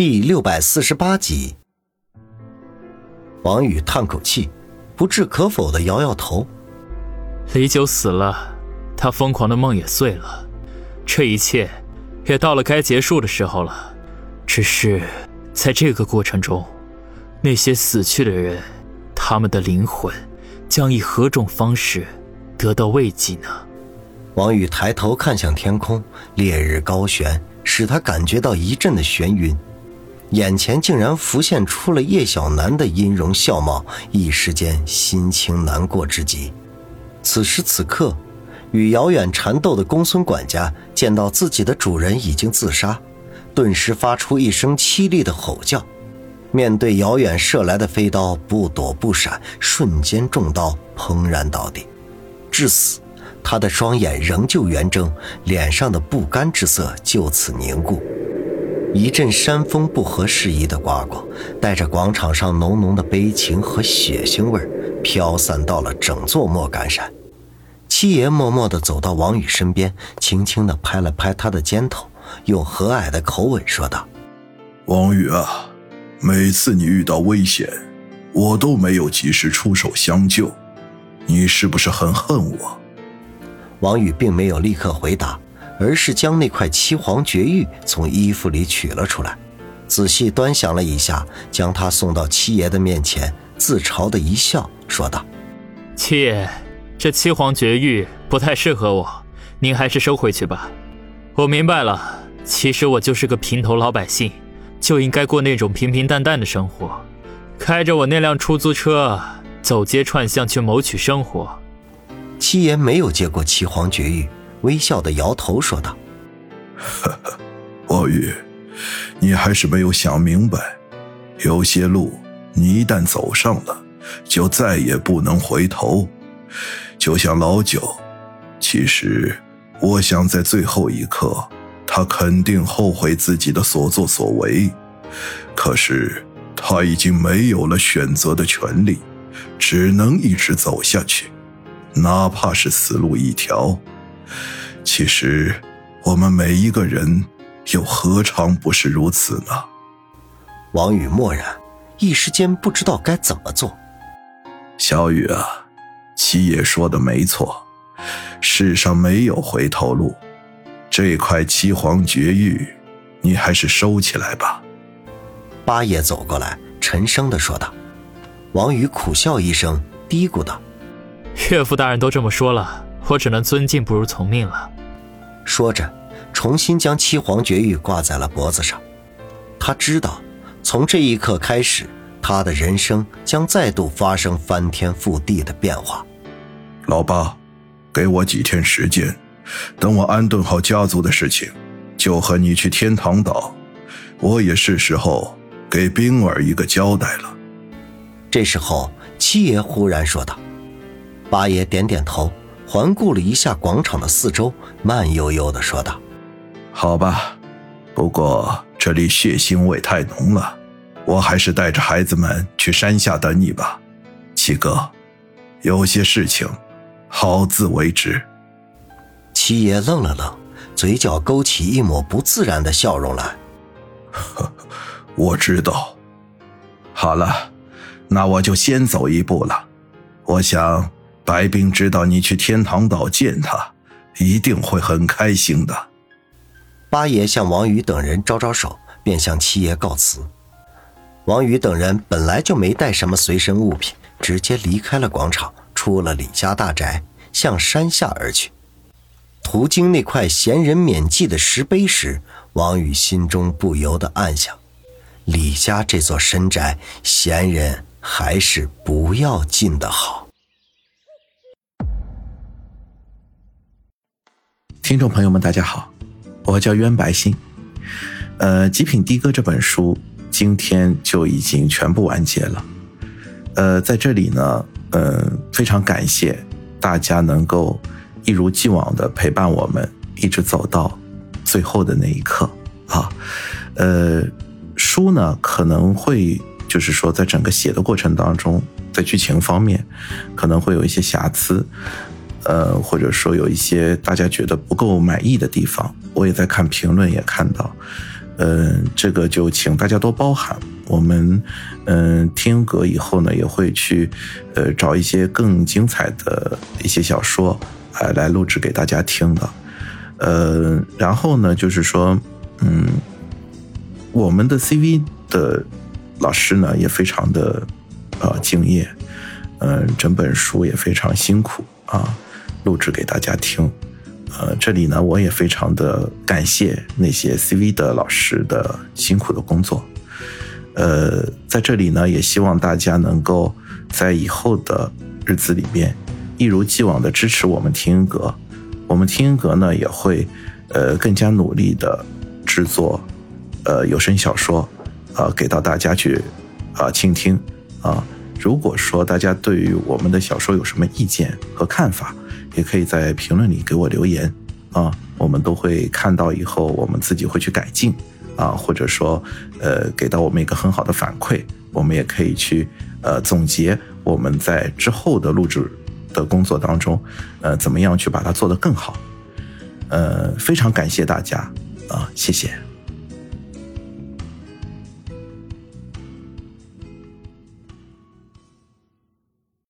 第六百四十八集，王宇叹口气，不置可否的摇摇头。李九死了，他疯狂的梦也碎了，这一切也到了该结束的时候了。只是在这个过程中，那些死去的人，他们的灵魂将以何种方式得到慰藉呢？王宇抬头看向天空，烈日高悬，使他感觉到一阵的眩晕。眼前竟然浮现出了叶小楠的音容笑貌，一时间心情难过至极。此时此刻，与遥远缠斗的公孙管家见到自己的主人已经自杀，顿时发出一声凄厉的吼叫。面对遥远射来的飞刀，不躲不闪，瞬间中刀砰然倒地，至死。他的双眼仍旧圆睁，脸上的不甘之色就此凝固。一阵山风不合时宜的刮过，带着广场上浓浓的悲情和血腥味飘散到了整座莫干山。七爷默默地走到王宇身边，轻轻地拍了拍他的肩头，用和蔼的口吻说道：“王宇啊，每次你遇到危险，我都没有及时出手相救，你是不是很恨我？”王宇并没有立刻回答。而是将那块七黄绝玉从衣服里取了出来，仔细端详了一下，将它送到七爷的面前，自嘲的一笑，说道：“七爷，这七黄绝玉不太适合我，您还是收回去吧。我明白了，其实我就是个平头老百姓，就应该过那种平平淡淡的生活，开着我那辆出租车，走街串巷去谋取生活。”七爷没有接过七黄绝玉。微笑的摇头说道：“呵呵，王宇，你还是没有想明白，有些路你一旦走上了，就再也不能回头。就像老九，其实我想在最后一刻，他肯定后悔自己的所作所为，可是他已经没有了选择的权利，只能一直走下去，哪怕是死路一条。”其实，我们每一个人，又何尝不是如此呢？王宇默然，一时间不知道该怎么做。小雨啊，七爷说的没错，世上没有回头路。这块七皇绝玉，你还是收起来吧。八爷走过来，沉声的说道。王宇苦笑一声，嘀咕道：“岳父大人都这么说了。”我只能尊敬不如从命了。说着，重新将七皇绝玉挂在了脖子上。他知道，从这一刻开始，他的人生将再度发生翻天覆地的变化。老八，给我几天时间，等我安顿好家族的事情，就和你去天堂岛。我也是时候给冰儿一个交代了。这时候，七爷忽然说道：“八爷，点点头。”环顾了一下广场的四周，慢悠悠的说道：“好吧，不过这里血腥味太浓了，我还是带着孩子们去山下等你吧。”七哥，有些事情，好自为之。七爷愣了愣，嘴角勾起一抹不自然的笑容来。我知道。好了，那我就先走一步了。我想。白冰知道你去天堂岛见他，一定会很开心的。八爷向王宇等人招招手，便向七爷告辞。王宇等人本来就没带什么随身物品，直接离开了广场，出了李家大宅，向山下而去。途经那块闲人免祭的石碑时，王宇心中不由得暗想：李家这座深宅，闲人还是不要进的好。听众朋友们，大家好，我叫渊白心。呃，《极品的哥》这本书今天就已经全部完结了。呃，在这里呢，呃，非常感谢大家能够一如既往的陪伴我们，一直走到最后的那一刻啊。呃，书呢可能会就是说，在整个写的过程当中，在剧情方面可能会有一些瑕疵。呃，或者说有一些大家觉得不够满意的地方，我也在看评论，也看到，嗯，这个就请大家多包涵。我们嗯听歌以后呢，也会去呃找一些更精彩的一些小说啊来录制给大家听的。呃，然后呢，就是说嗯，我们的 CV 的老师呢也非常的啊敬业，嗯，整本书也非常辛苦啊，录制给大家听。呃，这里呢，我也非常的感谢那些 CV 的老师的辛苦的工作。呃，在这里呢，也希望大家能够在以后的日子里面，一如既往的支持我们听音阁。我们听音阁呢，也会呃更加努力的制作呃有声小说，啊，给到大家去啊倾听啊。如果说大家对于我们的小说有什么意见和看法，也可以在评论里给我留言，啊，我们都会看到以后，我们自己会去改进，啊，或者说，呃，给到我们一个很好的反馈，我们也可以去，呃，总结我们在之后的录制的工作当中，呃，怎么样去把它做得更好，呃，非常感谢大家，啊，谢谢。